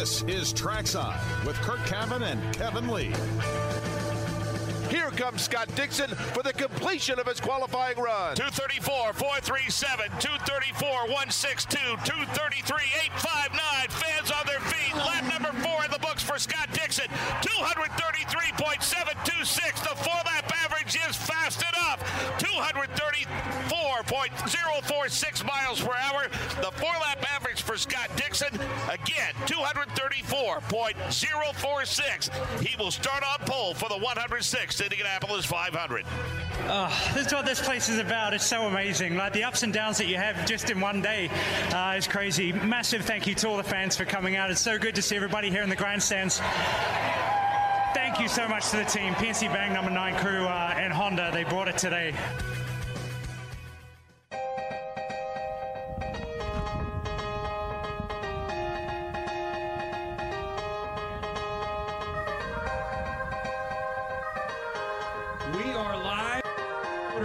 This is Trackside with Curt Cavin and Kevin Lee. Here comes Scott Dixon for the completion of his qualifying run. 234, 437, 234, 162, 233, 859. Fans on their feet. Lap number four in the books for Scott Dixon. 233.726. The four lap average is fast enough. 234.046 miles per hour. The four lap average for Scott Dixon. Again, 234.046. He will start on pole for the 106th Indianapolis 500. Oh, this is what this place is about. It's so amazing. Like the ups and downs that you have just in one day uh, is crazy. Massive thank you to all the fans for coming out. It's so good to see everybody here in the grandstands. Thank you so much to the team, PNC Bank number nine crew uh, and Honda. They brought it today.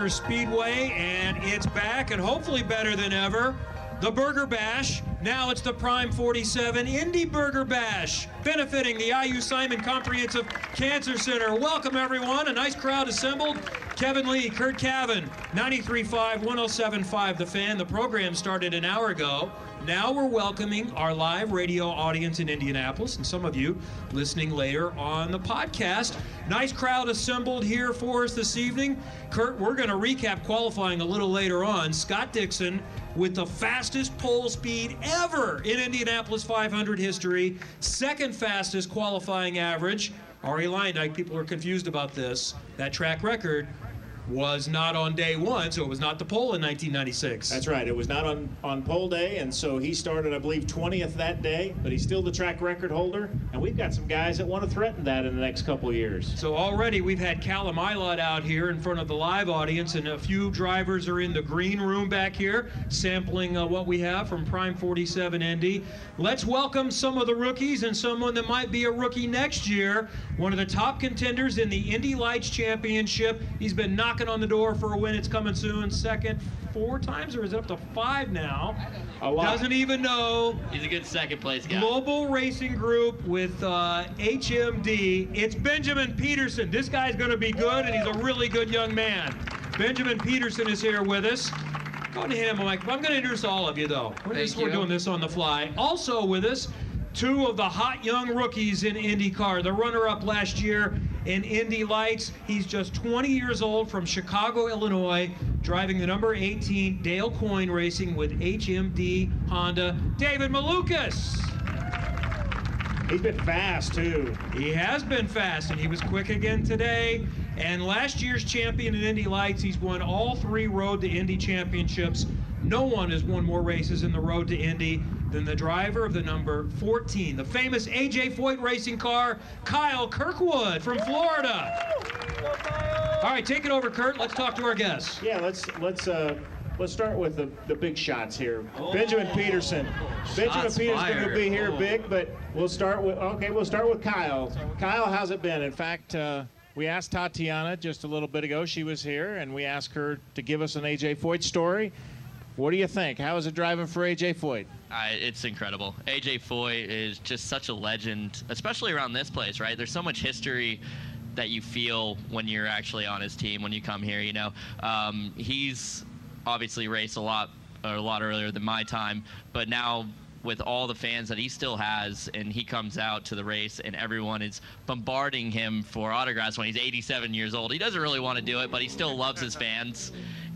Speedway, and it's back, and hopefully better than ever. The Burger Bash. Now it's the Prime 47 Indy Burger Bash, benefiting the IU Simon Comprehensive Cancer Center. Welcome, everyone. A nice crowd assembled. Kevin Lee, Curt Cavin, 93.5, 107.5 The Fan. The program started an hour ago. Now we're welcoming our live radio audience in Indianapolis and some of you listening later on the podcast. Nice crowd assembled here for us this evening. Curt, we're going to recap qualifying a little later on. Scott Dixon with the fastest pole speed ever in Indianapolis 500 history, second fastest qualifying average. Arie Luyendyk, people are confused about this. That track record was not on day one, so it was not the pole in 1996. That's right. It was not on, on pole day, and so he started, I believe, 20th that day, but he's still the track record holder. And we've got some guys that want to threaten that in the next couple of years. So already we've had Callum Ilott out here in front of the live audience, and a few drivers are in the green room back here sampling uh, what we have from Prime 47 Indy. Let's welcome some of the rookies and someone that might be a rookie next year. One of the top contenders in the Indy Lights Championship. He's been knocking on the door for a win. It's coming soon. Second, four times, or is it up to five now? A lot. Doesn't even know. He's a good second place guy. Global Racing Group with uh, HMD. It's Benjamin Pedersen. This guy's going to be good, and he's a really good young man. Benjamin Pedersen is here with us. Go ahead and hand him a mic. I'm going to introduce all of you, though. We're, just, we're doing this on the fly. Also with us, two of the hot young rookies in IndyCar. The runner-up last year in Indy Lights. He's just 20 years old from Chicago, Illinois, driving the number 18 Dale Coyne Racing with HMD Honda. David Malukas. He's been fast, too. He has been fast, and he was quick again today. And last year's champion in Indy Lights, he's won all three Road to Indy championships. No one has won more races in the Road to Indy than the driver of the number 14, the famous AJ Foyt racing car, Kyle Kirkwood from Florida. All right, take it over, Curt. Let's talk to our guests. Yeah, let's let's uh, let's start with the, the big shots here. Benjamin Pedersen. Benjamin Pedersen Pedersen's going to fired. be here big, but we'll start with okay. We'll start with Kyle. Kyle, how's it been? In fact, uh, we asked Tatiana just a little bit ago. She was here, and we asked her to give us an AJ Foyt story. What do you think? How is it driving for AJ Foyt? It's incredible. AJ Foyt is just such a legend, especially around this place, right? There's so much history that you feel when you're actually on his team when you come here. You know, um, he's obviously raced a lot a lot earlier than my time, but now with all the fans that he still has, and he comes out to the race, and everyone is bombarding him for autographs when he's 87 years old. He doesn't really want to do it, but he still loves his fans,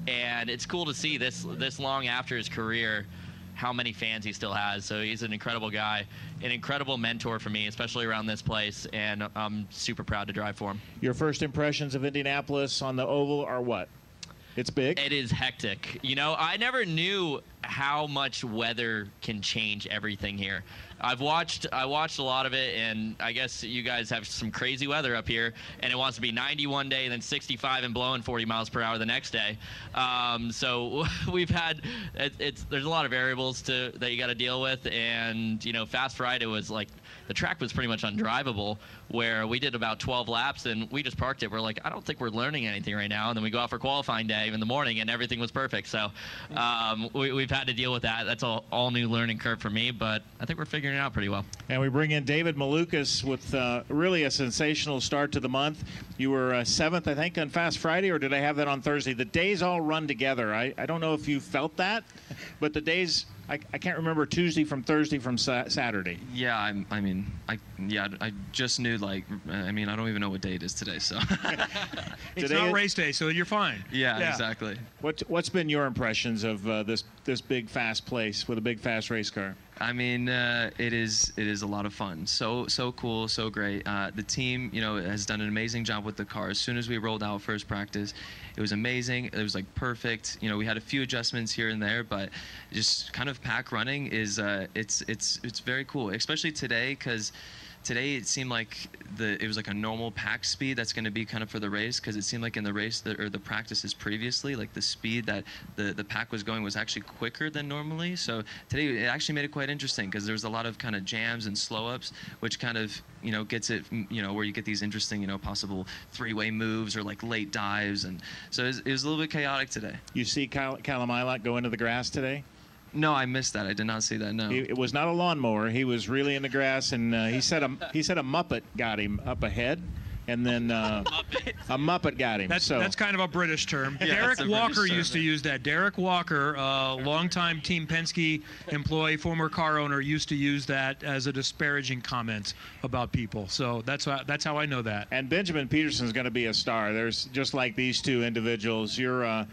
and it's cool to see this this long after his career how many fans he still has. So he's an incredible guy, an incredible mentor for me, especially around this place, and I'm super proud to drive for him. Your first impressions of Indianapolis on the oval are what? It's big. It is hectic. You know, I never knew how much weather can change everything here. I've watched I watched a lot of it and I guess you guys have some crazy weather up here and it wants to be 90 one day then 65 and blowing 40 miles per hour the next day. Um, so we've had it, it's there's a lot of variables to that you got to deal with and you know Fast Friday was like the track was pretty much undrivable where we did about 12 laps and we just parked it. We're like, I don't think we're learning anything right now. And then we go out for qualifying day in the morning and everything was perfect. So um, we, we've we've had to deal with that. That's all, all new learning curve for me, but I think we're figuring it out pretty well. And we bring in David Malukas with uh, really a sensational start to the month. You were uh, seventh, I think, on Fast Friday, or did I have that on Thursday? The days all run together. I, I don't know if you felt that, but the days I, I can't remember Tuesday from Thursday from sa- Saturday. Yeah, I'm, I mean, I yeah, I just knew like, I mean, I don't even know what day it is today, so. It's Today- not race day, so you're fine. yeah, exactly. What, what's been your impressions of uh, this this big fast place with a big fast race car? I mean, uh, it is it is a lot of fun. So so cool, so great. Uh, the team, you know, has done an amazing job with the car. As soon as we rolled out first practice, it was amazing. It was like perfect. You know, we had a few adjustments here and there, but just kind of pack running is uh, it's it's it's very cool, especially today because. Today it seemed like the it was like a normal pack speed that's going to be kind of for the race because it seemed like in the race or the practices previously like the speed that the the pack was going was actually quicker than normally. So today it actually made it quite interesting because there was a lot of kind of jams and slow ups, which kind of you know gets it mm, you know where you get these interesting you know possible three way moves or like late dives and so it was, it was a little bit chaotic today. You see Callum Ilott go into the grass today? No, I missed that. I did not see that. No. He, it was not a lawnmower. He was really in the grass, and uh, he said a he said a muppet got him up ahead, and then uh, a muppet got him. That's so that's kind of a British term. Yeah, Derek Walker British term, used to use that. Derek Walker, uh, longtime Team Penske employee, former car owner, used to use that as a disparaging comment about people. So that's how, that's how I know that. and Benjamin Pedersen is going to be a star. There's just like these two individuals. You're uh,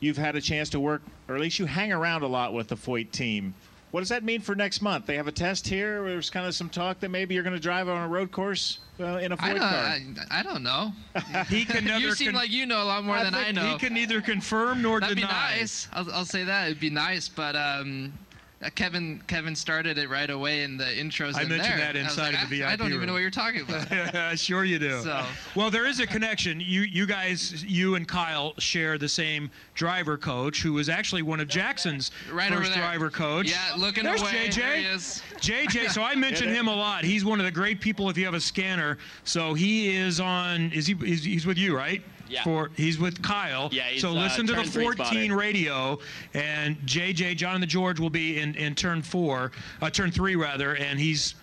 you've had a chance to work, or at least you hang around a lot with the Foyt team. What does that mean for next month? They have a test here. There's kind of some talk that maybe you're going to drive on a road course uh, in a Foyt don't, car. I, I don't know. He can never. you seem con- like you know a lot more I than I think know. He can neither confirm nor That'd deny. be nice. I'll, I'll say that. It'd be nice, but um, Uh, Kevin Kevin started it right away in the intros. I in mentioned there. that inside like, of the I, I don't VIP even know what you're talking about. sure you do. So- Well, there is a connection. You you guys, you and Kyle share the same driver coach, who was actually one of Jackson's Right first driver coach. Yeah, looking There's away. JJ. There. JJ, so I mention him a lot. He's one of the great people if you have a scanner. So he is on. Is he? Is, he's with you, right? Yeah. For he's with Kyle. Yeah, he's, so uh, listen to the 14 radio, and JJ John and the George will be in in turn four, uh, turn three rather, and he's.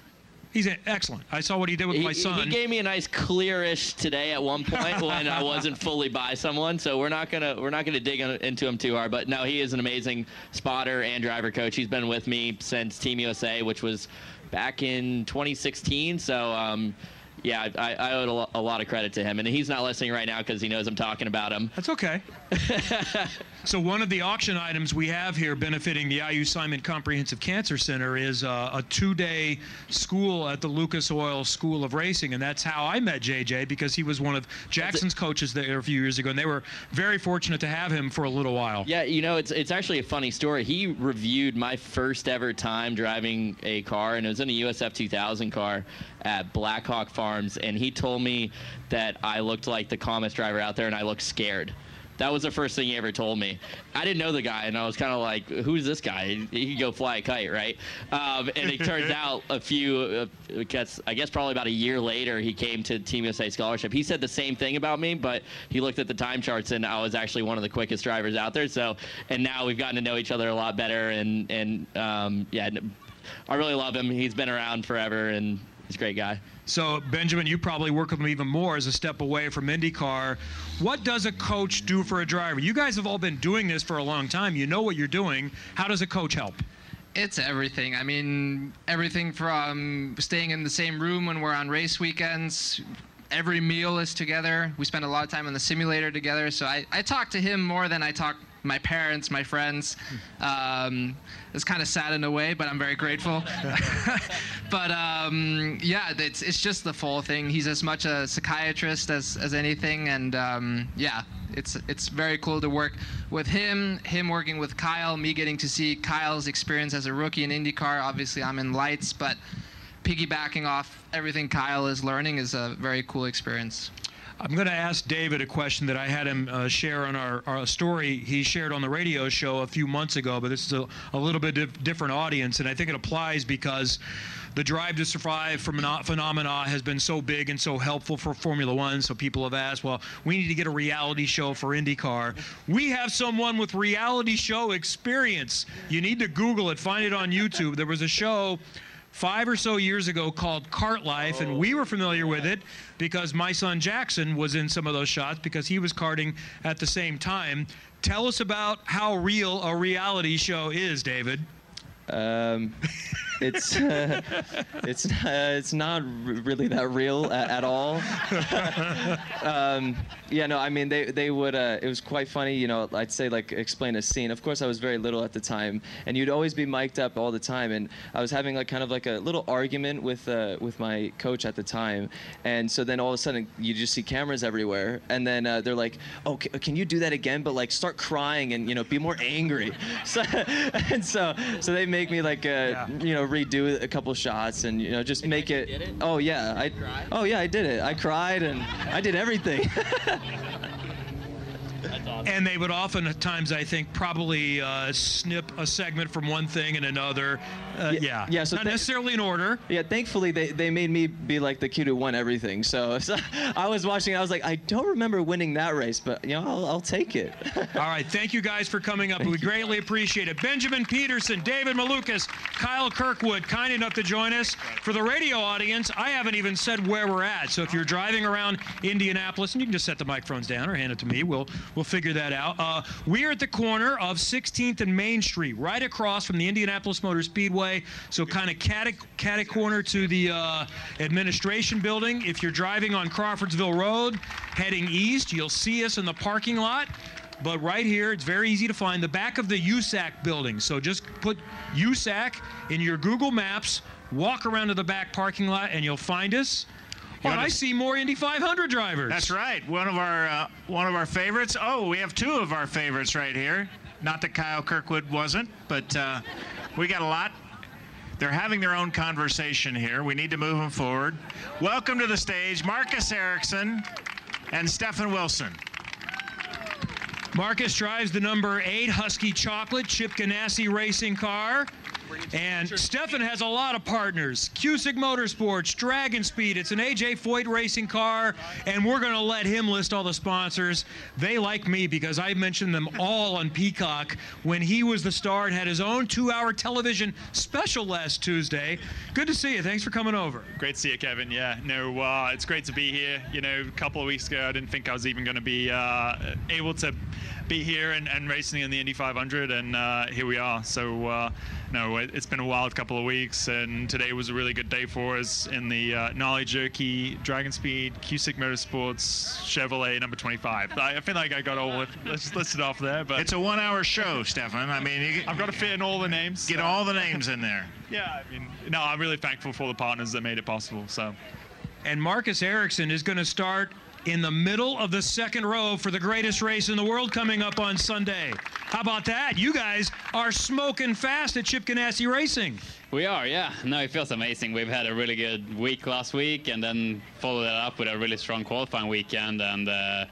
He's excellent. I saw what he did with He, my son. he gave me a nice clearish today at one point when I wasn't fully by someone. So we're not gonna we're not gonna dig into him too hard. But no, he is an amazing spotter and driver coach. He's been with me since Team USA, which was back in 2016. So. Um, yeah, I, I owe a lo- a lot of credit to him, and he's not listening right now because he knows I'm talking about him. That's okay. so one of the auction items we have here benefiting the IU Simon Comprehensive Cancer Center is uh, a two-day school at the Lucas Oil School of Racing, and that's how I met JJ because he was one of Jackson's coaches there a few years ago, and they were very fortunate to have him for a little while. Yeah, you know, it's it's actually a funny story. He reviewed my first ever time driving a car, and it was in a USF 2000 car at Blackhawk Farms, and he told me that I looked like the calmest driver out there, and I looked scared. That was the first thing he ever told me. I didn't know the guy, and I was kind of like, "Who's this guy? He could go fly a kite, right?" Um, and it turns out a few, uh, I guess, I guess probably about a year later, he came to Team USA scholarship. He said the same thing about me, but he looked at the time charts, and I was actually one of the quickest drivers out there. So, and now we've gotten to know each other a lot better, and and um, yeah, I really love him. He's been around forever, and he's a great guy. So Benjamin, you probably work with him even more as a step away from IndyCar. What does a coach do for a driver? You guys have all been doing this for a long time. You know what you're doing. How does a coach help? It's everything. I mean, everything from staying in the same room when we're on race weekends. Every meal is together. We spend a lot of time on the simulator together. So I, I talk to him more than I talk my parents, my friends. Um, it's kind of sad in a way, but I'm very grateful. but um, yeah, it's it's just the full thing. He's as much a psychiatrist as as anything, and um, yeah, it's it's very cool to work with him. Him working with Kyle, me getting to see Kyle's experience as a rookie in IndyCar. Obviously, I'm in lights, but piggybacking off everything Kyle is learning is a very cool experience. I'm going to ask David a question that I had him uh, share on our, our story he shared on the radio show a few months ago, but this is a, a little bit dif- different audience, and I think it applies because the Drive to Survive phenomena phenomena has been so big and so helpful for Formula One. So people have asked, well, we need to get a reality show for IndyCar. We have someone with reality show experience. You need to Google it, find it on YouTube. There was a show five or so years ago called Cart Life, and we were familiar with it because my son Jackson was in some of those shots because he was karting at the same time. Tell us about how real a reality show is, David. Um, it's uh, it's uh, it's not r- really that real at, at all. um, yeah, no, I mean they they would. Uh, it was quite funny, you know. I'd say like explain a scene. Of course, I was very little at the time, and you'd always be mic'd up all the time. And I was having like kind of like a little argument with uh, with my coach at the time, and so then all of a sudden you just see cameras everywhere, and then uh, they're like, "Oh, c- can you do that again?" But like start crying and you know be more angry. So and so so they make me like uh, you know redo a couple shots and you know just make it. Oh yeah, I. Oh yeah, I did it. I cried and I did everything. And they would oftentimes, I think, probably uh, snip a segment from one thing and another. Uh, yeah. yeah, so Not th- necessarily in order. Yeah, thankfully they, they made me be like the kid who won everything. So, so I was watching. I was like, I don't remember winning that race, but you know, I'll, I'll take it. All right. Thank you guys for coming up. We greatly appreciate it. Benjamin Pedersen, David Malukas, Kyle Kirkwood, kind enough to join us. For the radio audience, I haven't even said where we're at. So if you're driving around Indianapolis, and you can just set the microphones down or hand it to me, we'll we'll figure that out. Uh, we're at the corner of 16th and Main Street, right across from the Indianapolis Motor Speedway. So kind of catty corner to the uh, administration building. If you're driving on Crawfordsville Road, heading east, you'll see us in the parking lot. But right here, it's very easy to find the back of the USAC building. So just put USAC in your Google Maps, walk around to the back parking lot, and you'll find us. Oh, and I see more Indy 500 drivers. That's right. One of our uh, one of our favorites. Oh, we have two of our favorites right here. Not that Kyle Kirkwood wasn't, but uh, we got a lot. They're having their own conversation here. We need to move them forward. Welcome to the stage, Marcus Ericsson and Stefan Wilson. Marcus drives the number eight Huski Chocolate Chip Ganassi racing car. And Stefan has a lot of partners. Cusick Motorsports, Dragon Speed. It's an AJ Foyt racing car, and we're going to let him list all the sponsors. They like me because I mentioned them all on Peacock when he was the star and had his own two-hour television special last Tuesday. Good to see you. Thanks for coming over. Great to see you, Kevin. Yeah, no, uh, it's great to be here. You know, a couple of weeks ago, I didn't think I was even going to be uh, able to be here and, and racing in the Indy 500, and uh, here we are. So, uh, no, it, it's been a wild couple of weeks, and today was a really good day for us in the uh, Gnarly Jerky, Dragon Speed, Cusick Motorsports, Chevrolet number 25. I, I feel like I got all it let's listed off there, but It's a one-hour show, Stefan. I mean, you, I've got to fit in all the names. get so- all the names in there. Yeah, I mean, no, I'm really thankful for the partners that made it possible. So. And Marcus Ericsson is going to start in the middle of the second row for the greatest race in the world coming up on Sunday. How about that? You guys are smoking fast at Chip Ganassi Racing. We are, yeah. No, it feels amazing. We've had a really good week last week, and then followed that up with a really strong qualifying weekend. And uh,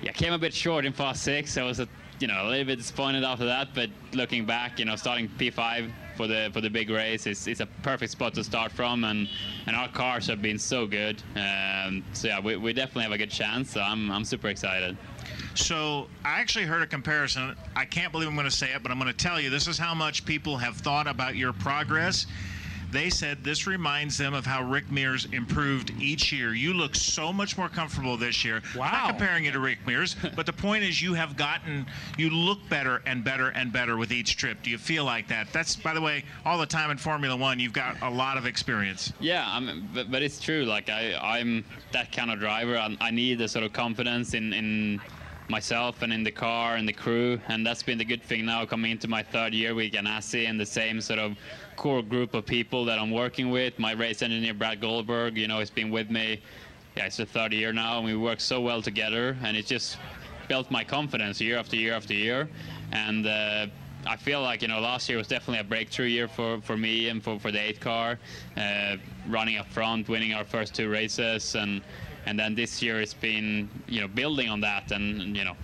yeah, came a bit short in fast six. I was, a, you know, a little bit disappointed after that. But looking back, you know, starting P5 for the for the big race It's, is a perfect spot to start from. And and our cars have been so good. Um, so yeah, we, we definitely have a good chance. So I'm I'm super excited. So I actually heard a comparison. I can't believe I'm going to say it, but I'm going to tell you this is how much people have thought about your progress. They said this reminds them of how Rick Mears improved each year. You look so much more comfortable this year. Wow. I'm not comparing you to Rick Mears, but the point is you have gotten, you look better and better and better with each trip. Do you feel like that? That's, by the way, all the time in Formula One, you've got a lot of experience. Yeah, I mean, but, but it's true. Like I, I'm that kind of driver. I, I need the sort of confidence in in myself and in the car and the crew, and that's been the good thing now coming into my third year with Ganassi and the same sort of core group of people that I'm working with. My race engineer Brad Goldberg, you know, has been with me. Yeah, it's the third year now, and we work so well together, and it's just built my confidence year after year after year, and. Uh, I feel like you know last year was definitely a breakthrough year for, for me and for, for the eight car, uh, running up front, winning our first two races, and and then this year it's been you know building on that, and you know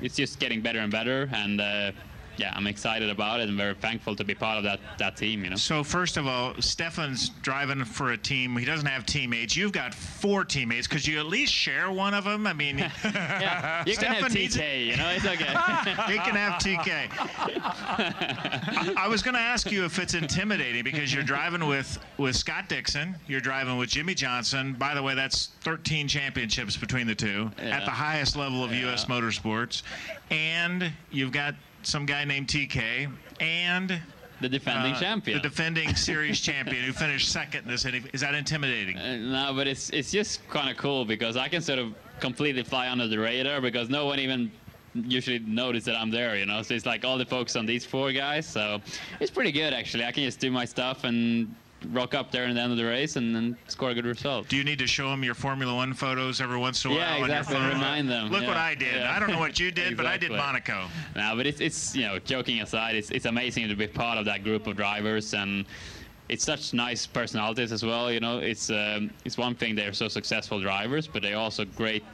it's just getting better and better, and uh, yeah, I'm excited about it and very thankful to be part of that that team. You know. So first of all, Stefan's driving for a team. He doesn't have teammates. You've got four teammates. Could you at least share one of them? I mean, yeah, you can have TK. You know, it's okay. he can have TK. I, I was going to ask you if it's intimidating because you're driving with with Scott Dixon. You're driving with Jimmie Johnson. By the way, that's 13 championships between the two Yeah. at the highest level of U.S. motorsports, and you've got some guy named TK and the defending uh, champion. the defending series champion who finished second in this. inning. Is that intimidating? Uh, no, but it's it's just kind of cool because I can sort of completely fly under the radar because no one even usually notice that I'm there, you know. So it's like all the focus on these four guys. So it's pretty good actually. I can just do my stuff and rock up there in the end of the race and then score a good result. Do you need to show them your Formula One photos every once in a while? Yeah, exactly. on your phone? Remind them. Look yeah, what I did. yeah. I don't know what you did, but I did Monaco. No, but it's it's you know joking aside, it's it's amazing to be part of that group of drivers and. It's such nice personalities as well, you know. It's um, it's one thing they're so successful drivers, but they're also great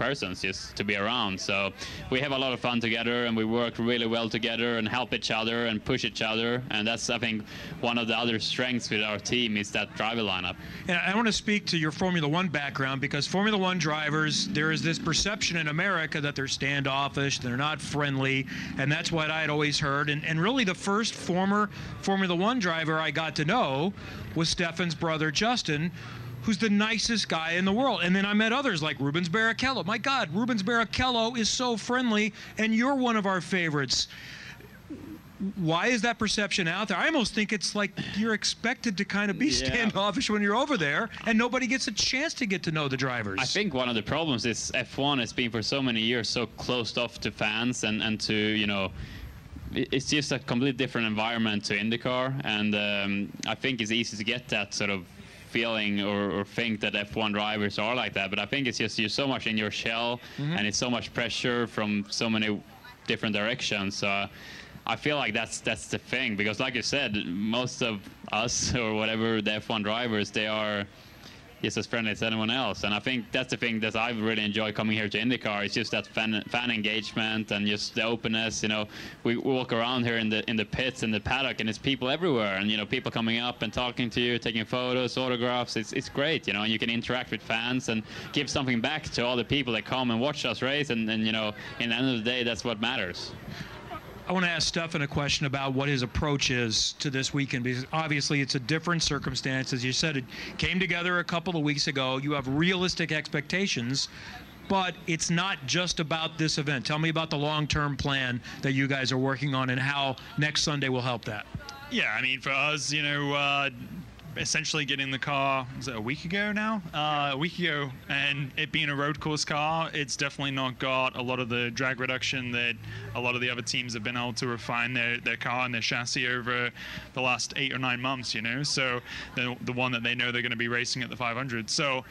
persons just to be around. So we have a lot of fun together, and we work really well together and help each other and push each other. And that's I think one of the other strengths with our team is that driver lineup. And I want to speak to your Formula One background because Formula One drivers, there is this perception in America that they're standoffish, they're not friendly, and that's what I had always heard. And, and really, the first former Formula One driver I got to know was Stefan's brother Justin. Who's the nicest guy in the world? And then I met others like Rubens Barrichello. My God, Rubens Barrichello is so friendly, and you're one of our favorites why is that perception out there? I almost think it's like you're expected to kind of be Yeah. standoffish when you're over there, and nobody gets a chance to get to know the drivers. I think one of the problems is F1 has been for so many years so closed off to fans and, and to, you know, it's just a completely different environment to IndyCar. And um, I think it's easy to get that sort of feeling or, or think that F1 drivers are like that. But I think it's just you're so much in your shell Mhm. and it's so much pressure from so many different directions. So I feel like that's that's the thing because, like you said, most of us or whatever the F1 drivers, they are just as friendly as anyone else. And I think that's the thing that I've really enjoyed coming here to IndyCar. It's just that fan, fan engagement and just the openness. You know, we, we walk around here in the in the pits in the paddock, and it's people everywhere, and you know, people coming up and talking to you, taking photos, autographs. It's it's great, you know, and you can interact with fans and give something back to all the people that come and watch us race. And, and you know, in the end of the day, that's what matters. I want to ask Stefan a question about what his approach is to this weekend because obviously it's a different circumstance. As you said, it came together a couple of weeks ago. You have realistic expectations, but it's not just about this event. Tell me about the long term plan that you guys are working on and how next Sunday will help that. Yeah, I mean, for us, you know, uh, essentially getting the car was it a week ago now? Uh, a week ago, and it being a road course car, it's definitely not got a lot of the drag reduction that a lot of the other teams have been able to refine their, their car and their chassis over the last eight or nine months. You know, so the the one that they know they're going to be racing at the 500. So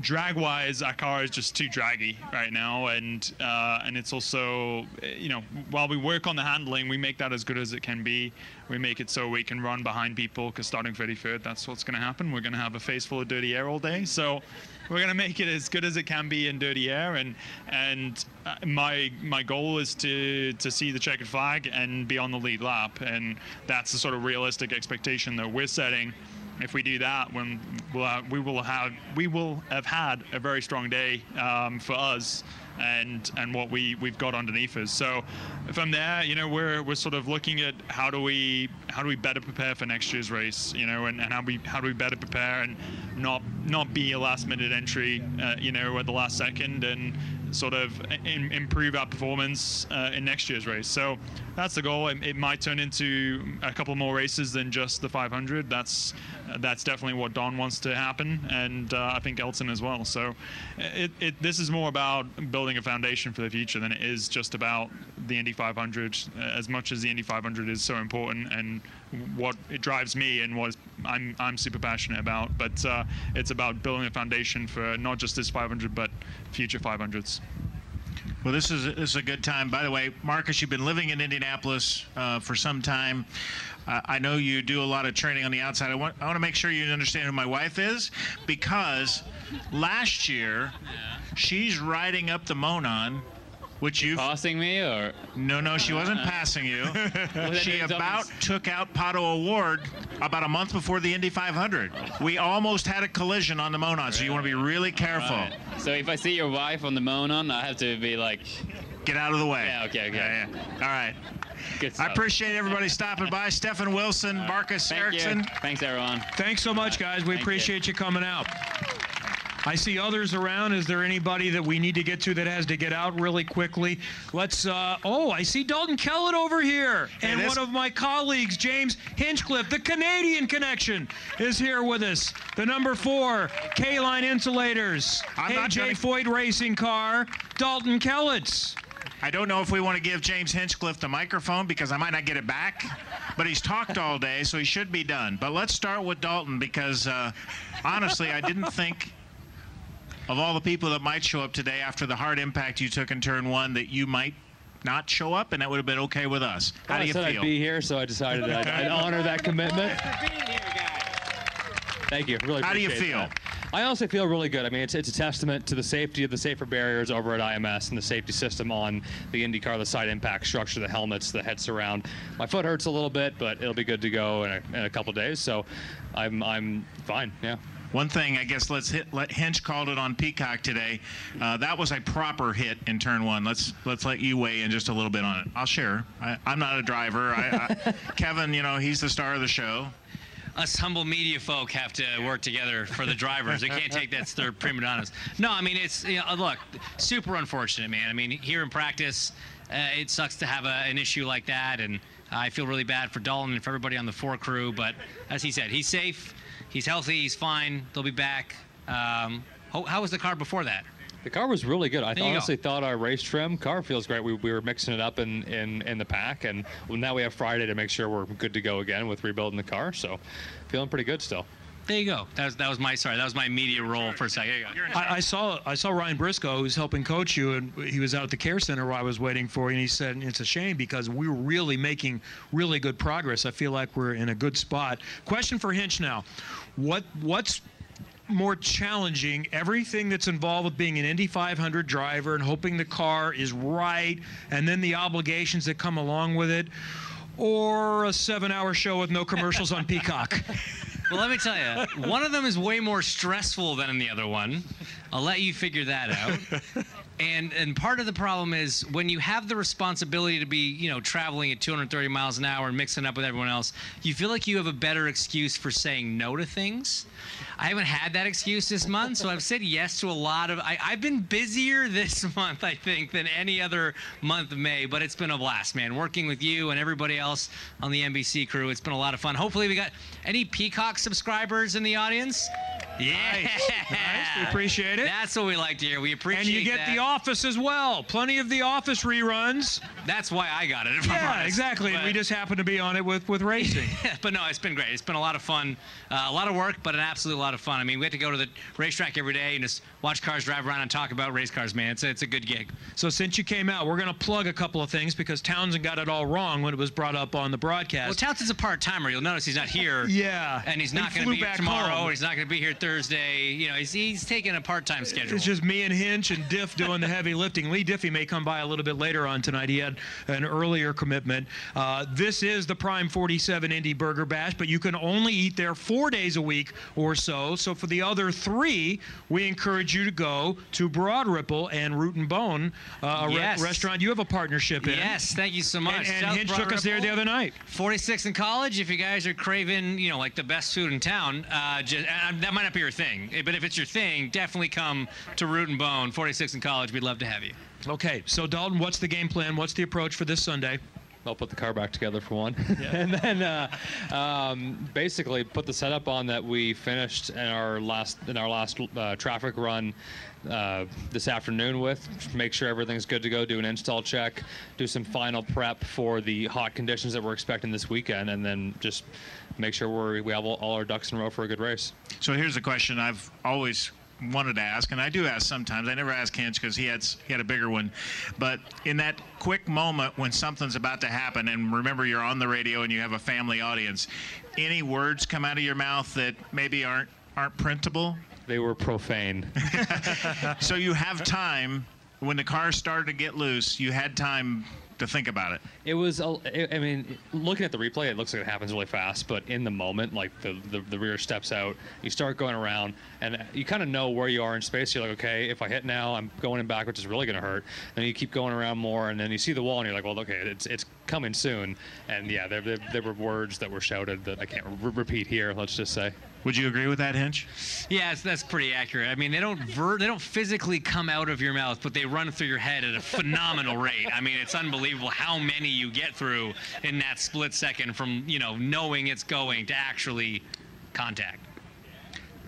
drag wise our car is just too draggy right now and uh, and it's also you know while we work on the handling we make that as good as it can be. We make it so we can run behind people because starting 33rd that's what's going to happen. We're going to have a face full of dirty air all day so we're going to make it as good as it can be in dirty air and and uh, my my goal is to to see the checkered flag and be on the lead lap and that's the sort of realistic expectation that we're setting if we do that, when we'll have, we will have we will have had a very strong day um, for us and and what we we've got underneath us. So from there, you know, we're we're sort of looking at how do we how do we better prepare for next year's race, you know, and, and how we how do we better prepare and not not be a last minute entry, uh, you know, at the last second and sort of in, improve our performance uh, in next year's race. So that's the goal. It, it might turn into a couple more races than just the 500. That's that's definitely what Don wants to happen, and uh, I think Elton as well. So it, it this is more about building a foundation for the future than it is just about the Indy 500. uh, As much as the Indy 500 is so important and what it drives me and what I'm I'm super passionate about, but uh, it's about building a foundation for not just this 500 but future 500s. Well, this is this is a good time. By the way, Marcus, you've been living in Indianapolis uh, for some time. Uh, I know you do a lot of training on the outside. I want I want to make sure you understand who my wife is because last year she's riding up the Monon. Which you passing me or no no she wasn't uh-huh. passing you. she about almost- took out Pato O'Ward about a month before the Indy 500. We almost had a collision on the Monon, so you want to be really careful. Alright. So if I see your wife on the Monon, I have to be like, Get out of the way. yeah, okay, okay. Yeah, yeah. All right. Good I appreciate everybody stopping by. Stefan Wilson, Marcus Thank Ericsson. you. Thanks, everyone. Thanks so much, guys. We Thank appreciate you. coming out. I see others around. Is there anybody that we need to get to that has to get out really quickly? Let's. Uh, oh, I see Dalton Kellett over here, and one of my colleagues, James Hinchcliffe, the Canadian connection, is here with us. The number four K-line insulators, I'm not AJ Foyt racing car, Dalton Kellett's. I don't know if we want to give James Hinchcliffe the microphone because I might not get it back, but he's talked all day, so he should be done. But let's start with Dalton because uh, honestly, I didn't think of all the people that might show up today after the hard impact you took in turn one that you might not show up, and that would have been okay with us. How Well, do I you said feel? I'd be here, so I decided I'd, I'd honor that commitment. Thank you. Really How do you feel? that. I honestly feel really good. I mean, it's, it's a testament to the safety of the safer barriers over at IMS and the safety system on the IndyCar, the side impact structure, the helmets, the head surround. My foot hurts a little bit, but it'll be good to go in a, in a couple days. So I'm, I'm fine. Yeah. One thing, I guess, let's hit. Let Hinch called it on Peacock today. Uh, that was a proper hit in turn one. Let's let's let you weigh in just a little bit on it. I'll share. I, I'm not a driver. I, I, Kevin, you know, he's the star of the show. us humble media folk have to work together for the drivers. They can't take that they're prima donnas. No, I mean it's you know, look super unfortunate, man. I mean here in practice, uh, it sucks to have a, an issue like that, and I feel really bad for Dalton and for everybody on the four crew. But as he said, he's safe, he's healthy, he's fine. They'll be back. Um, how, how was the car before that? The car was really good. I There you go. honestly thought our race trim car feels great. We, we were mixing it up in, in, in the pack, and now we have Friday to make sure we're good to go again with rebuilding the car. So feeling pretty good still. There you go. That was that was my sorry. That was my media role for a second. There you go. I, I saw I saw Ryan Briscoe, who's helping coach you, and he was out at the care center where I was waiting for you, and he said it's a shame because we were really making really good progress. I feel like we're in a good spot. Question for Hinch now: What what's more challenging everything that's involved with being an Indy 500 driver and hoping the car is right and then the obligations that come along with it or a seven hour show with no commercials on peacock Well, let me tell you, one of them is way more stressful than the other one. I'll let you figure that out. And and part of the problem is when you have the responsibility to be, you know, traveling at 230 miles an hour and mixing up with everyone else, you feel like you have a better excuse for saying no to things. I haven't had that excuse this month, so I've said yes to a lot of. I, I've been busier this month, I think, than any other month of May, but it's been a blast, man. Working with you and everybody else on the NBC crew, it's been a lot of fun. Hopefully, we got any Peacock subscribers in the audience. Yeah, nice. We appreciate it. That's what we like to hear. We appreciate it. and you get that. the office as well plenty of the office reruns That's why I got it. Yeah honest. exactly and we just happen to be on it with with racing but no, it's been great. It's been a lot of fun, uh, a lot of work, but an absolute lot of fun. I mean, we get to go to the racetrack every day and just watch cars drive around and talk about race cars, man. It's a, it's a good gig. so since you came out we're going to plug a couple of things because townsend got it all wrong when it was brought up on the broadcast Well, Townsend's a part timer. You'll notice he's not here. Yeah. And he's not going to be here tomorrow. home. He's not going to be here Thursday. You know, he's, he's taking a part time schedule. It's just me and Hinch and Diff doing the heavy lifting. Leigh Diffey may come by a little bit later on tonight. He had an earlier commitment. Uh, this is the Prime 47 Indy Burger Bash, but you can only eat there four days a week or so. So for the other three, we encourage you to go to Broad Ripple and Root and Bone, uh, a re- restaurant you have a partnership in. Yes, thank you so much. And, and Hinch Broad took us there the other night. 46 in college. If you guys are craving, you know, like the best food in town, uh, just, uh, that might not be your thing. Eh, But if it's your thing, definitely come to Root and Bone. 46 in college. We'd love to have you. Okay, so Dalton, what's the game plan? What's the approach for this Sunday? I'll put the car back together for one, and then uh, um, basically put the setup on that we finished in our last in our last uh, traffic run uh, this afternoon with. Make sure everything's good to go. Do an install check. Do some final prep for the hot conditions that we're expecting this weekend, and then just make sure we're, we have all, all our ducks in a row for a good race. So here's a question I've always wanted to ask, and I do ask sometimes. I never ask Hinch because he had he had a bigger one. But in that quick moment when something's about to happen, and remember you're on the radio and you have a family audience, any words come out of your mouth that maybe aren't aren't printable? They were profane. so you have time when the car started to get loose. You had time to think about it. It was, I mean, looking at the replay, it looks like it happens really fast, but in the moment, like the, the, the rear steps out, you start going around, and you kind of know where you are in space. You're like, okay, if I hit now, I'm going in back, which is really going to hurt. Then you keep going around more, and then you see the wall, and you're like, well, okay, it's it's coming soon. And yeah, there, there, there were words that were shouted that I can't re- repeat here. Let's just say. Would you agree with that, Hinch? Yeah, that's pretty accurate. I mean, they don't ver- they don't physically come out of your mouth, but they run through your head at a phenomenal rate. I mean, it's unbelievable how many you get through in that split second from you know knowing it's going to actually contact.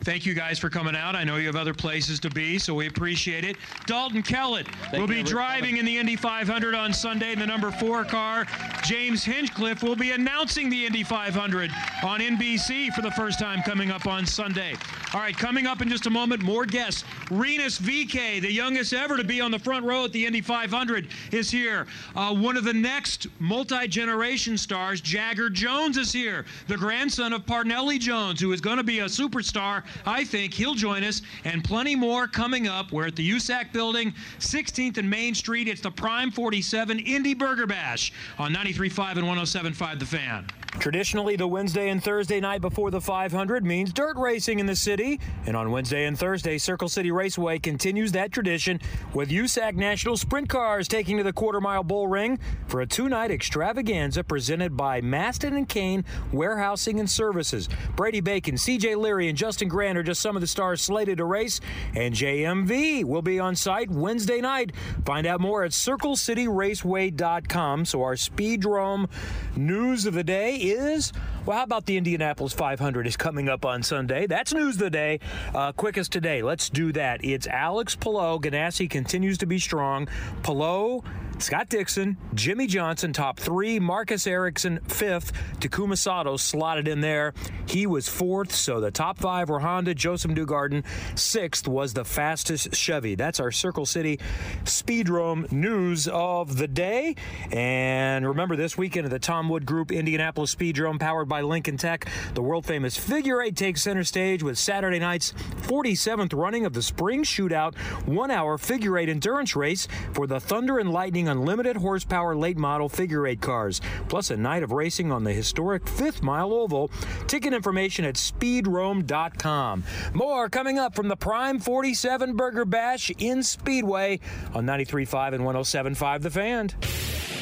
Thank you guys for coming out. I know you have other places to be, so we appreciate it. Dalton Kellett will be driving in the Indy 500 on Sunday in the number four car. James Hinchcliffe will be announcing the Indy 500 on NBC for the first time coming up on Sunday. All right, coming up in just a moment, more guests. Rinus VeeKay, the youngest ever to be on the front row at the Indy 500, is here. Uh, one of the next multi-generation stars, Jagger Jones, is here. The grandson of Parnelli Jones, who is going to be a superstar. I think he'll join us, and plenty more coming up. We're at the USAC building, 16th and Main Street. It's the Prime 47 Indy Burger Bash on 93.5 and 107.5 The Fan. Traditionally, the Wednesday and Thursday night before the 500 means dirt racing in the city. And on Wednesday and Thursday, Circle City Raceway continues that tradition with USAC National Sprint Cars taking to the quarter mile bull ring for a two night extravaganza presented by Maston and Kane Warehousing and Services. Brady Bacon, CJ Leary, and Justin Grant are just some of the stars slated to race. And JMV will be on site Wednesday night. Find out more at circlecityraceway.com. So, our Speedrome news of the day is well, how about the Indianapolis 500 is coming up on Sunday? That's news of the day. Uh, quickest today. Let's do that. It's Alex Palou. Ganassi continues to be strong. Palou. Scott Dixon, Jimmie Johnson, top three. Marcus Ericsson, fifth. Takuma Sato slotted in there. He was fourth. So the top five were Honda. Josef Newgarden, sixth, was the fastest Chevy. That's our Circle City Speedrome news of the day. And remember, this weekend at the Tom Wood Group Indianapolis Speedrome, powered by Lincoln Tech, the world famous figure eight takes center stage with Saturday night's 47th running of the Spring Shootout one hour figure eight endurance race for the Thunder and Lightning Unlimited Horsepower Late Model figure eight cars, plus a night of racing on the historic fifth mile oval. Ticket information at speedrome.com. More coming up from the Prime 47 Burger Bash in Speedway on 93.5 and 107.5 The Fan.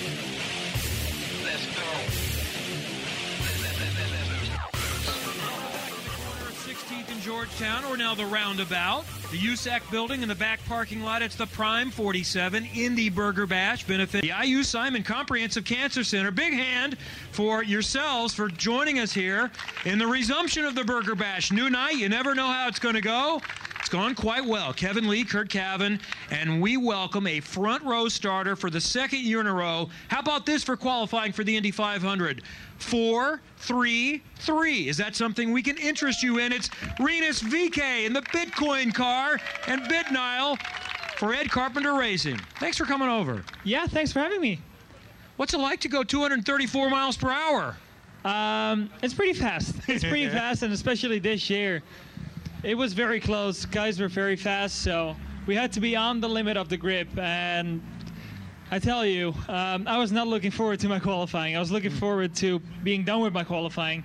16th in Georgetown, or now the roundabout. The USAC building in the back parking lot. It's the Prime 47 Indy Burger Bash benefit. The IU Simon Comprehensive Cancer Center. Big hand for yourselves for joining us here in the resumption of the Burger Bash. New night, you never know how it's going to go. It's gone quite well. Kevin Lee, Curt Cavin, and we welcome a front row starter for the second year in a row. How about this for qualifying for the Indy 500? Four, three, three. Is that something we can interest you in? It's Rinus VeeKay in the Bitcoin car and BitNile for Ed Carpenter Racing. Thanks for coming over. Yeah, thanks for having me. What's it like to go 234 miles per hour? Um, it's pretty fast. It's pretty fast, and especially this year, it was very close. Guys were very fast, so we had to be on the limit of the grip. And I tell you, um, I was not looking forward to my qualifying. I was looking forward to being done with my qualifying,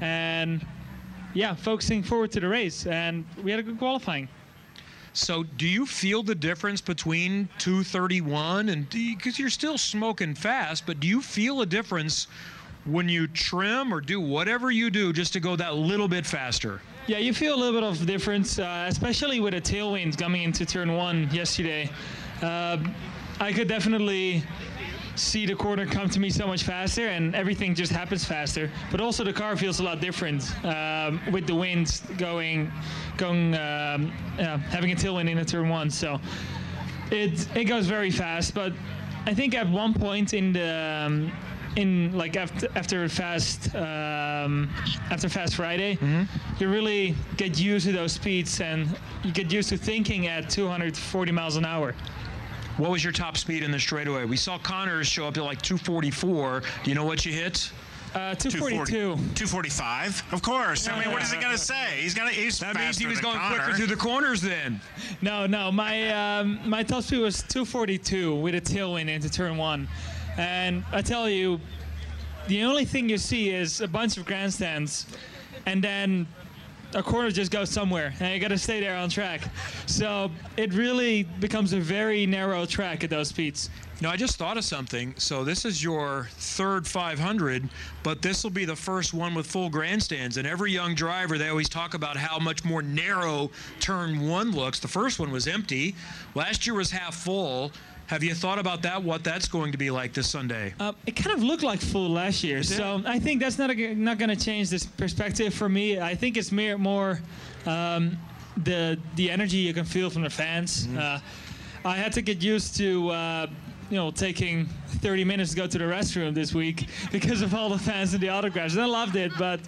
and yeah, focusing forward to the race. And we had a good qualifying. So, do you feel the difference between 231 and because you're still smoking fast, but do you feel a difference when you trim or do whatever you do just to go that little bit faster? Yeah, you feel a little bit of difference, uh, especially with the tailwinds coming into turn one yesterday. Um I could definitely see the corner come to me so much faster, and everything just happens faster. But also the car feels a lot different um, with the wind going, going, um, uh, having a tailwind in a turn one. So it it goes very fast. But I think at one point in the um, in like after after fast um, after fast Friday, you really get used to those speeds and you get used to thinking at 240 miles an hour. What was your top speed in the straightaway? We saw Conor's show up at like 244. Do you know what you hit? Uh, 242. 245, of course. I mean, what is he going to say? He's going to. He's That means he was going Conor. quicker through the corners then. No, no. My um, my top speed was 242 with a tailwind into turn one, and I tell you, the only thing you see is a bunch of grandstands, and then a corner just goes somewhere, and you got to stay there on track. So it really becomes a very narrow track at those speeds. Now, I just thought of something. So, this is your third 500, but this will be the first one with full grandstands. And every young driver, they always talk about how much more narrow turn one looks. The first one was empty, last year was half full. Have you thought about that? What that's going to be like this Sunday? Uh, it kind of looked like full last year, so I think that's not a, not going to change this perspective for me. I think it's more more um, the the energy you can feel from the fans. Uh, I had to get used to. Uh, you know, taking 30 minutes to go to the restroom this week because of all the fans and the autographs. And I loved it, but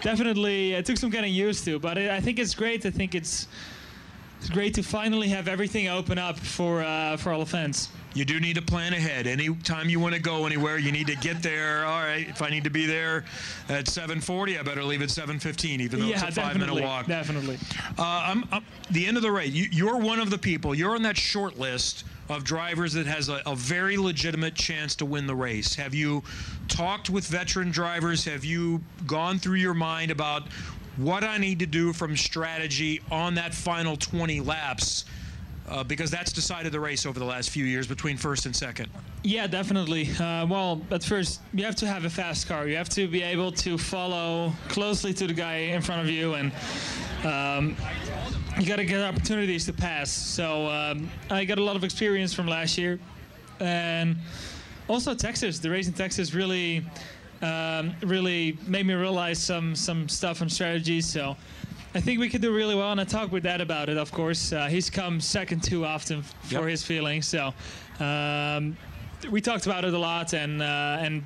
definitely it took some getting used to. But I I think it's great. I think it's it's great to finally have everything open up for uh, for all the fans. You do need to plan ahead. Anytime you want to go anywhere, you need to get there. All right, if I need to be there at 7:40, I better leave at 7:15, even though yeah, it's a five-minute walk. Definitely. Uh, I'm, I'm- the end of the race. You, you're one of the people. You're on that short list of drivers that has a, a very legitimate chance to win the race. Have you talked with veteran drivers? Have you gone through your mind about what I need to do from strategy on that final 20 laps? Uh, because that's decided the race over the last few years between first and second. Yeah, definitely. Uh, well, at first, you have to have a fast car. You have to be able to follow closely to the guy in front of you, and um, you got to get opportunities to pass. So um, I got a lot of experience from last year, and also Texas. The race in Texas really, um, really made me realize some some stuff and strategies. So. I think we could do really well, and I talked with Dad about it. Of course, uh, he's come second too often f- for Yep. his feelings. So um, we talked about it a lot, and uh, and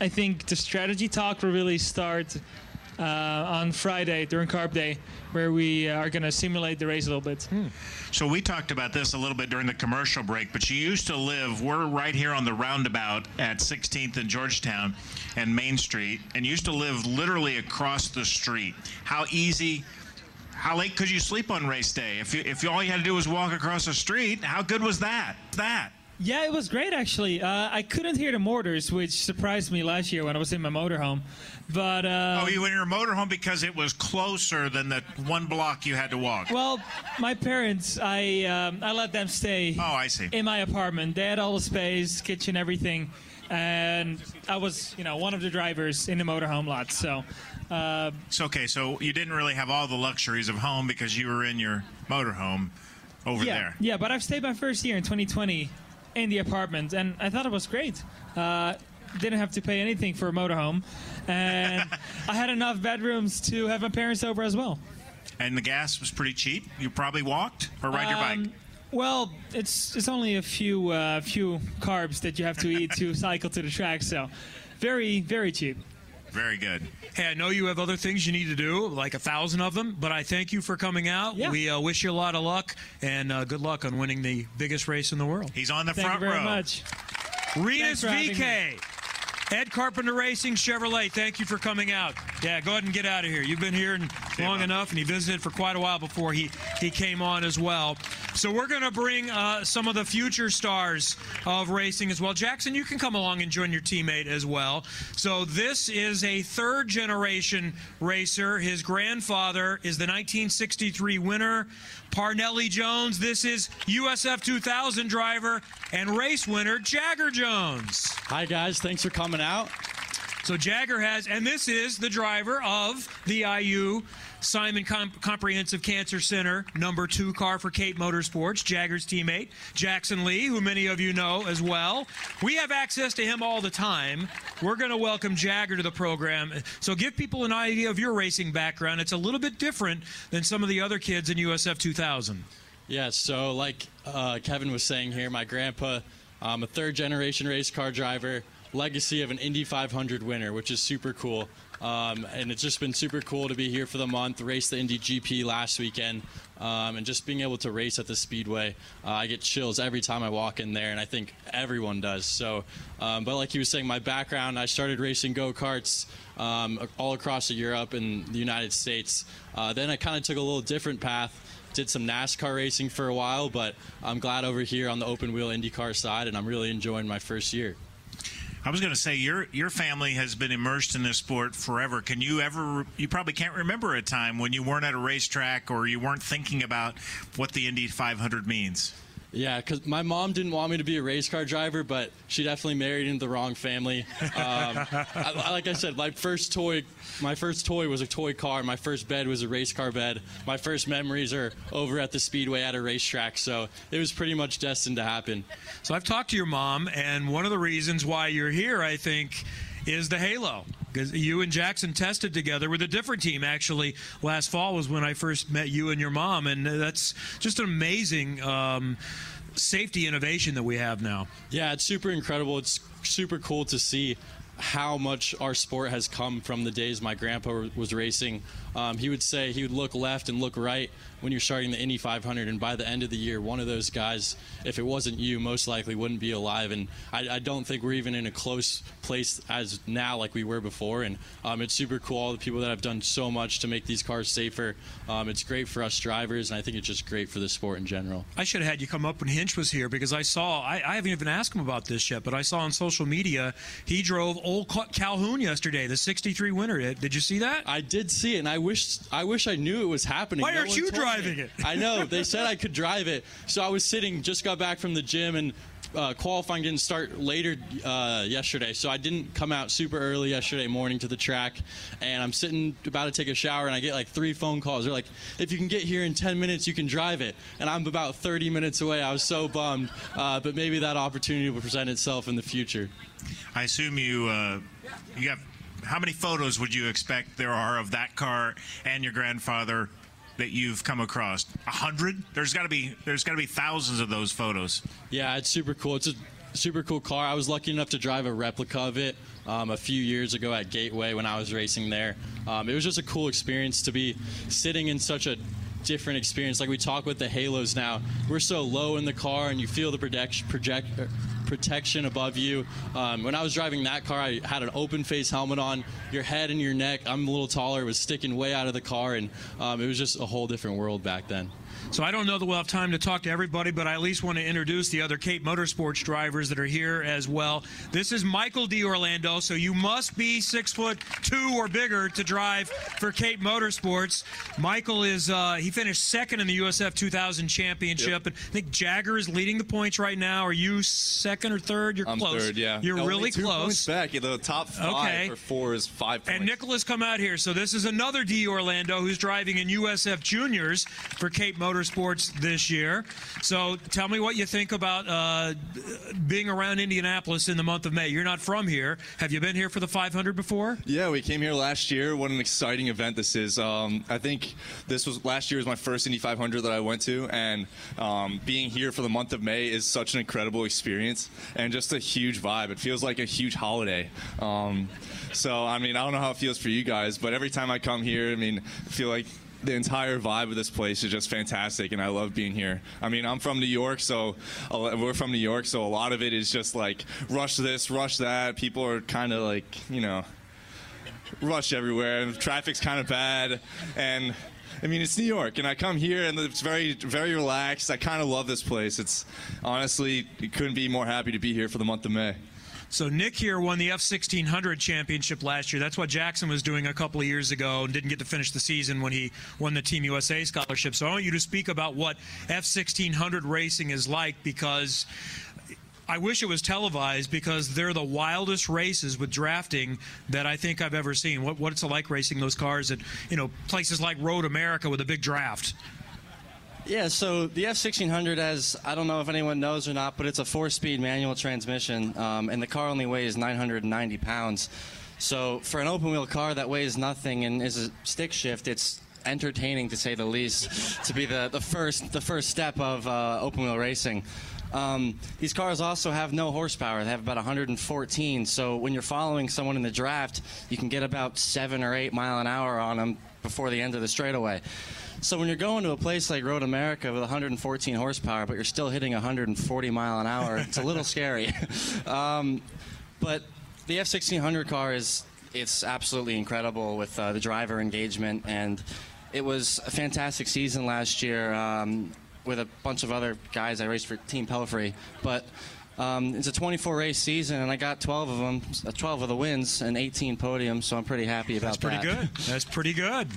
I think the strategy talk will really start uh, on Friday during Carb Day, where we are going to simulate the race a little bit. So we talked about this a little bit during the commercial break, but you used to live, we're right here on the roundabout at 16th and Georgetown and Main Street, and used to live literally across the street. How easy, how late could you sleep on race day? If, you, if all you had to do was walk across the street, how good was that? That. Yeah, it was great actually. Uh, I couldn't hear the mortars, which surprised me last year when I was in my motorhome. But uh, oh, you were in your motorhome because it was closer than the one block you had to walk. Well, my parents, I um, I let them stay. Oh, I see. In my apartment, they had all the space, kitchen, everything, and I was, you know, one of the drivers in the motorhome lot. So, uh, It's okay. So you didn't really have all the luxuries of home because you were in your motorhome over yeah, there. yeah. But I've stayed my first year in 2020 in the apartment, and I thought it was great. Uh, didn't have to pay anything for a motorhome, and I had enough bedrooms to have my parents over as well. And the gas was pretty cheap. You probably walked or ride your bike. Um, Well, it's it's only a few uh, few carbs that you have to eat to cycle to the track, so very very cheap. Very good. Hey, I know you have other things you need to do, like a thousand of them, but I thank you for coming out. Yeah. We uh, wish you a lot of luck and uh, good luck on winning the biggest race in the world. He's on the front row. Thank you very much. Rinus Thanks for VeeKay. Ed Carpenter Racing Chevrolet, thank you for coming out. Yeah, go ahead and get out of here. You've been here long enough, and he visited for quite a while before he, he came on as well. So we're going to bring uh, some of the future stars of racing as well. Jackson, you can come along and join your teammate as well. So this is a third generation racer. His grandfather is the 1963 winner, Parnelli Jones. This is USF 2000 driver and race winner, Jagger Jones. Hi, guys. Thanks for coming out. So Jagger has, and this is the driver of the IU Simon Com- Comprehensive Cancer Center number two car for Cape Motorsports, Jagger's teammate, Jackson Lee, who many of you know as well. We have access to him all the time. We're going to welcome Jagger to the program. So give people an idea of your racing background. It's a little bit different than some of the other kids in USF 2000. Yeah, so like uh, Kevin was saying here, my grandpa, um, a third generation race car driver. legacy of an Indy 500 winner, which is super cool. Um, and it's just been super cool to be here for the month, race the Indy GP last weekend, um, and just being able to race at the Speedway. Uh, I get chills every time I walk in there, and I think everyone does. So, um, but like he was saying, my background, I started racing go karts um, all across Europe and the United States. Uh, then I kind of took a little different path. Did some NASCAR racing for a while, but I'm glad over here on the open wheel IndyCar side, and I'm really enjoying my first year. I was going to say your your family has been immersed in this sport forever. Can you ever? You probably can't remember a time when you weren't at a racetrack or you weren't thinking about what the Indy 500 means. Yeah, because my mom didn't want me to be a race car driver, but she definitely married into the wrong family. Um, I, like I said, my first toy, my first toy was a toy car. My first bed was a race car bed. My first memories are over at the speedway at a racetrack. So it was pretty much destined to happen. So I've talked to your mom, and one of the reasons why you're here, I think, is the halo. Because you and Jackson tested together with a different team, actually. Last fall was when I first met you and your mom, and that's just an amazing um, safety innovation that we have now. Yeah, it's super incredible. It's super cool to see how much our sport has come from the days my grandpa was racing. Um, he would say he would look left and look right when you're starting the Indy 500, and by the end of the year, one of those guys, if it wasn't you, most likely wouldn't be alive. And I, I don't think we're even in a close place as now like we were before. And um, it's super cool all the people that have done so much to make these cars safer. Um, it's great for us drivers, and I think it's just great for the sport in general. I should have had you come up when Hinch was here because I saw, I, I haven't even asked him about this yet, but I saw on social media he drove Old Calhoun yesterday, the 63 winner. Did you see that? I did see it, and I wish I wish I knew it was happening. Why No aren't you told me. driving it? I know. They said I could drive it. So I was sitting, just got back from the gym, and uh, qualifying didn't start later uh, yesterday. So I didn't come out super early yesterday morning to the track. And I'm sitting about to take a shower, and I get like three phone calls. They're like, if you can get here in 10 minutes, you can drive it. And I'm about 30 minutes away. I was so bummed. Uh, but maybe that opportunity will present itself in the future. I assume you uh, you have how many photos would you expect there are of that car and your grandfather that you've come across? A hundred? There's got to be there's got to be thousands of those photos. Yeah, it's super cool. It's a super cool car. I was lucky enough to drive a replica of it um, a few years ago at Gateway when I was racing there. Um, it was just a cool experience to be sitting in such a different experience. Like we talk with the halos now, we're so low in the car, and you feel the project, project protection above you. Um, when I was driving that car, I had an open face helmet on. Your head and your neck, I'm a little taller, was sticking way out of the car, and um, it was just a whole different world back then. So I don't know that we'll have time to talk to everybody, but I at least want to introduce the other Cape Motorsports drivers that are here as well. This is Michael D'Orlando, so you must be six foot two or bigger to drive for Cape Motorsports. Michael is uh, he finished second in the USF 2000 championship, and I think Jagger is leading the points right now. Are you second or third? You're I'm close. third, yeah. You're really two close. Points back. The top five Okay. for four is five points. And Nicholas come out here. So this is another D'Orlando who's driving in USF Juniors for Cape Motorsports this year. So tell me what you think about uh, being around Indianapolis in the month of May. You're not from here. Have you been here for the 500 before? Yeah, we came here last year. What an exciting event this is. Um, I think this was last year was my first Indy 500 that I went to, and um, being here for the month of May is such an incredible experience and just a huge vibe. It feels like a huge holiday. Um, so, I mean, I don't know how it feels for you guys, but every time I come here, I mean, I feel like the entire vibe of this place is just fantastic, and I love being here. I mean, I'm from New York, so we're from New York, so a lot of it is just like rush this, rush that. People are kind of like, you know, rush everywhere, and traffic's kind of bad, and. I mean, it's New York, and I come here, and it's very, very relaxed. I kind of love this place. It's honestly, couldn't be more happy to be here for the month of May. So Nick here won the F1600 championship last year. That's what Jackson was doing a couple of years ago and didn't get to finish the season when he won the Team USA scholarship. So I want you to speak about what F1600 racing is like because I wish it was televised because they're the wildest races with drafting that I think I've ever seen. What what it's like racing those cars at you know places like Road America with a big draft. Yeah, so the F1600 has, I don't know if anyone knows or not, but it's a four speed manual transmission, um, and the car only weighs 990 pounds. So for an open wheel car that weighs nothing and is a stick shift, it's entertaining to say the least to be the, the first the first step of uh, open wheel racing. Um, these cars also have no horsepower. They have about 114. So when you're following someone in the draft, you can get about seven or eight mile an hour on them before the end of the straightaway. So when you're going to a place like Road America with 114 horsepower, but you're still hitting 140 mile an hour, it's a little scary. um, but the F1600 car is it's absolutely incredible with uh, the driver engagement, and it was a fantastic season last year um, with a bunch of other guys. I raced for Team Pelfrey, but. Um, it's a 24 race season, and I got 12 of them, uh, 12 of the wins, and 18 podiums. So I'm pretty happy about that. That's pretty good. That's pretty good.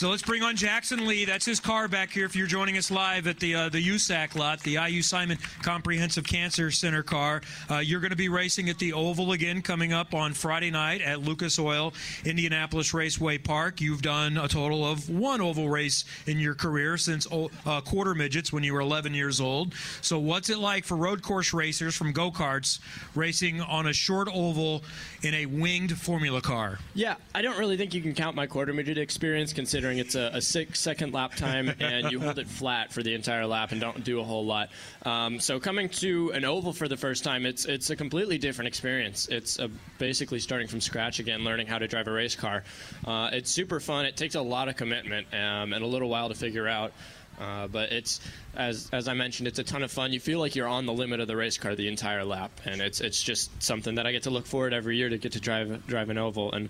So let's bring on Jackson Lee. That's his car back here. If you're joining us live at the uh, the USAC lot, the IU Simon Comprehensive Cancer Center car, uh, you're going to be racing at the Oval again coming up on Friday night at Lucas Oil Indianapolis Raceway Park. You've done a total of one oval race in your career since uh, quarter midgets when you were 11 years old. So what's it like for road course racers from go karts racing on a short oval in a winged Formula car? Yeah, I don't really think you can count my quarter midget experience considering it's a, a six second lap time and you hold it flat for the entire lap and don't do a whole lot. Um, so coming to an oval for the first time, it's it's a completely different experience. It's uh basically starting from scratch again, learning how to drive a race car. Uh, it's super fun. It takes a lot of commitment um, and a little while to figure out. Uh, but it's as as I mentioned, it's a ton of fun. You feel like you're on the limit of the race car the entire lap, and it's it's just something that I get to look forward every year to get to drive drive an oval. And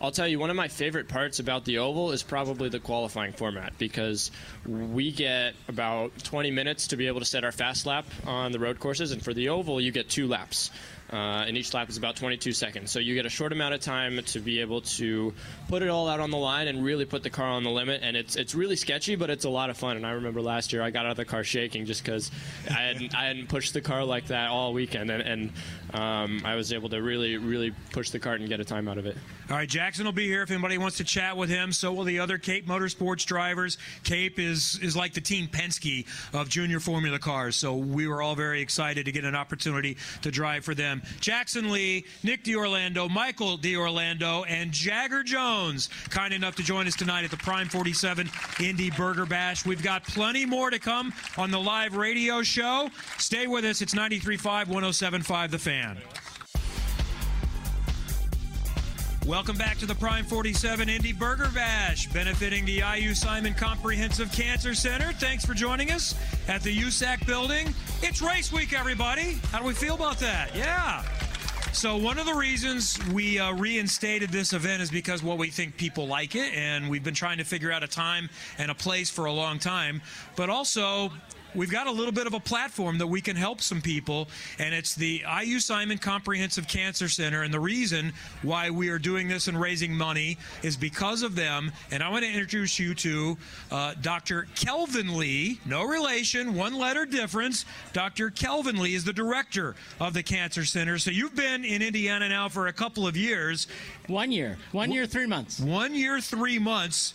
I'll tell you, one of my favorite parts about the oval is probably the qualifying format because we get about 20 minutes to be able to set our fast lap on the road courses, and for the oval, you get two laps. Uh, and each lap is about 22 seconds. So you get a short amount of time to be able to put it all out on the line and really put the car on the limit. And it's it's really sketchy, but it's a lot of fun. And I remember last year I got out of the car shaking just because I hadn't I hadn't pushed the car like that all weekend, and, and um, I was able to really really push the cart and get a time out of it. All right, Jackson will be here if anybody wants to chat with him. So will the other Cape Motorsports drivers. Cape is is like the Team Penske of junior Formula cars. So we were all very excited to get an opportunity to drive for them. Jackson Lee, Nick D'Orlando, Michael D'Orlando, and Jagger Jones, kind enough to join us tonight at the Prime 47 Indy Burger Bash. We've got plenty more to come on the live radio show. Stay with us. It's 93.5, 107.5 The Fan. Welcome back to the Prime 47 Indy Burger Bash, benefiting the IU Simon Comprehensive Cancer Center. Thanks for joining us at the USAC building. It's race week, everybody. How do we feel about that? Yeah. So one of the reasons we uh, reinstated this event is because well we think people like it, and we've been trying to figure out a time and a place for a long time. But also we've got a little bit of a platform that we can help some people, and it's the IU Simon Comprehensive Cancer Center. And the reason why we are doing this and raising money is because of them. And I want to introduce you to uh, Dr. Kelvin Lee, no relation, one letter difference. Dr. Kelvin Lee is the director of the Cancer Center. So you've been in Indiana now for a couple of years. One year. One year, three months. One year, three months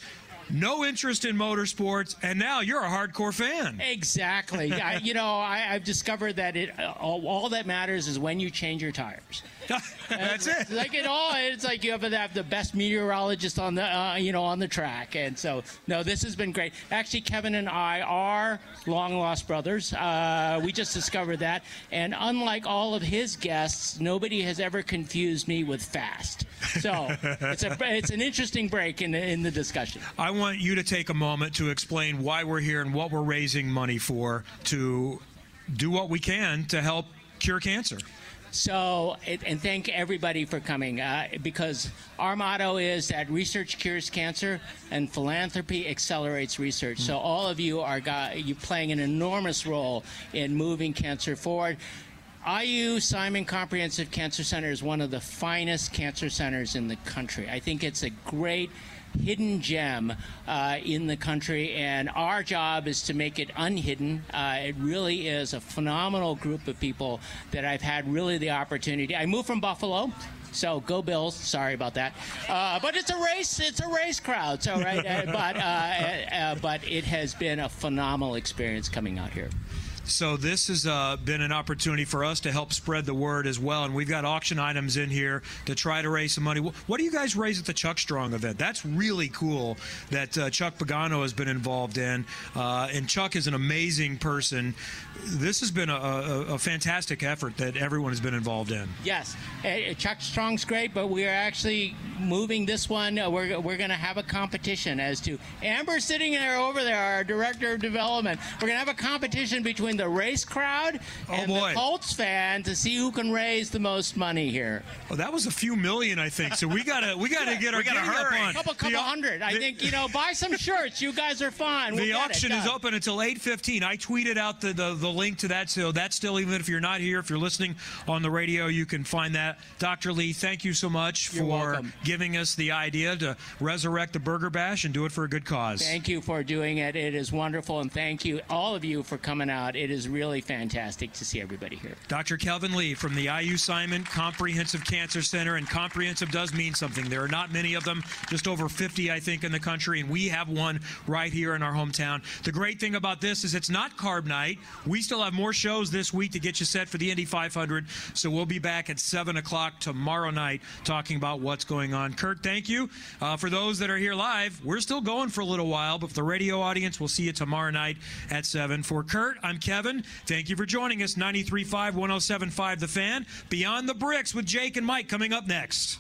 no interest in motorsports, and now you're a hardcore fan. Exactly. I, you know, I, I've discovered that it all, all, that matters is when you change your tires. That's it. Like it all, it's like you have to have the best meteorologist on the, uh, you know, on the track. And so, no, this has been great. Actually, Kevin and I are long lost brothers. Uh, we just discovered that. And unlike all of his guests, nobody has ever confused me with fast. So it's a it's an interesting break in the, in the discussion. I want you to take a moment to explain why we're here and what we're raising money for to do what we can to help cure cancer. So, and thank everybody for coming uh, because our motto is that research cures cancer and philanthropy accelerates research. So, all of you are got, you playing an enormous role in moving cancer forward. IU Simon Comprehensive Cancer Center is one of the finest cancer centers in the country. I think it's a great hidden gem uh, in the country, and our job is to make it unhidden. Uh, it really is a phenomenal group of people that I've had really the opportunity. I moved from Buffalo. So go Bills! Sorry about that, uh, but it's a race. It's a race crowd. So right, uh, but uh, uh, but it has been a phenomenal experience coming out here. So this has uh, been an opportunity for us to help spread the word as well, and we've got auction items in here to try to raise some money. What do you guys raise at the Chuck Strong event? That's really cool that uh, Chuck Pagano has been involved in, uh, and Chuck is an amazing person. This has been a, a, a fantastic effort that everyone has been involved in. Yes, Uh, Chuck Strong's great, but we are actually moving this one. Uh, we're we're going to have a competition as to Amber sitting there over there, our director of development. We're going to have a competition between the race crowd oh, and boy. the Colts fan to see who can raise the most money here. Well, that was a few million, I think. So we gotta we gotta get our We gotta giddy up on. Couple- couple The- hundred. I the- think you know. Buy some shirts. You guys are fine. We'll the auction is open until 8.15 i tweeted out the, the, the link to that so that's still even if you're not here if you're listening on the radio you can find that dr lee thank you so much You're for welcome. giving us the idea to resurrect the burger bash and do it for a good cause Thank you for doing it. It is wonderful, and thank you all of you for coming out. It is really fantastic to see everybody here. Dr. Kelvin Lee from the IU Simon Comprehensive Cancer Center, and comprehensive does mean something. There are not many of them, just over 50, I think, in the country, and we have one right here in our hometown. The great thing about this is it's not carb night. We still have more shows this week to get you set for the Indy 500, so we'll be back at 7 o'clock tomorrow night talking about what's going on. Curt, thank you. Uh, for those that are here live, we're still going for a little while, but for the radio audience, we'll see you tomorrow night at 7. For Curt, I'm Kevin. Thank you for joining us. 93.5, 107.5 The Fan. Beyond the Bricks with Jake and Mike coming up next.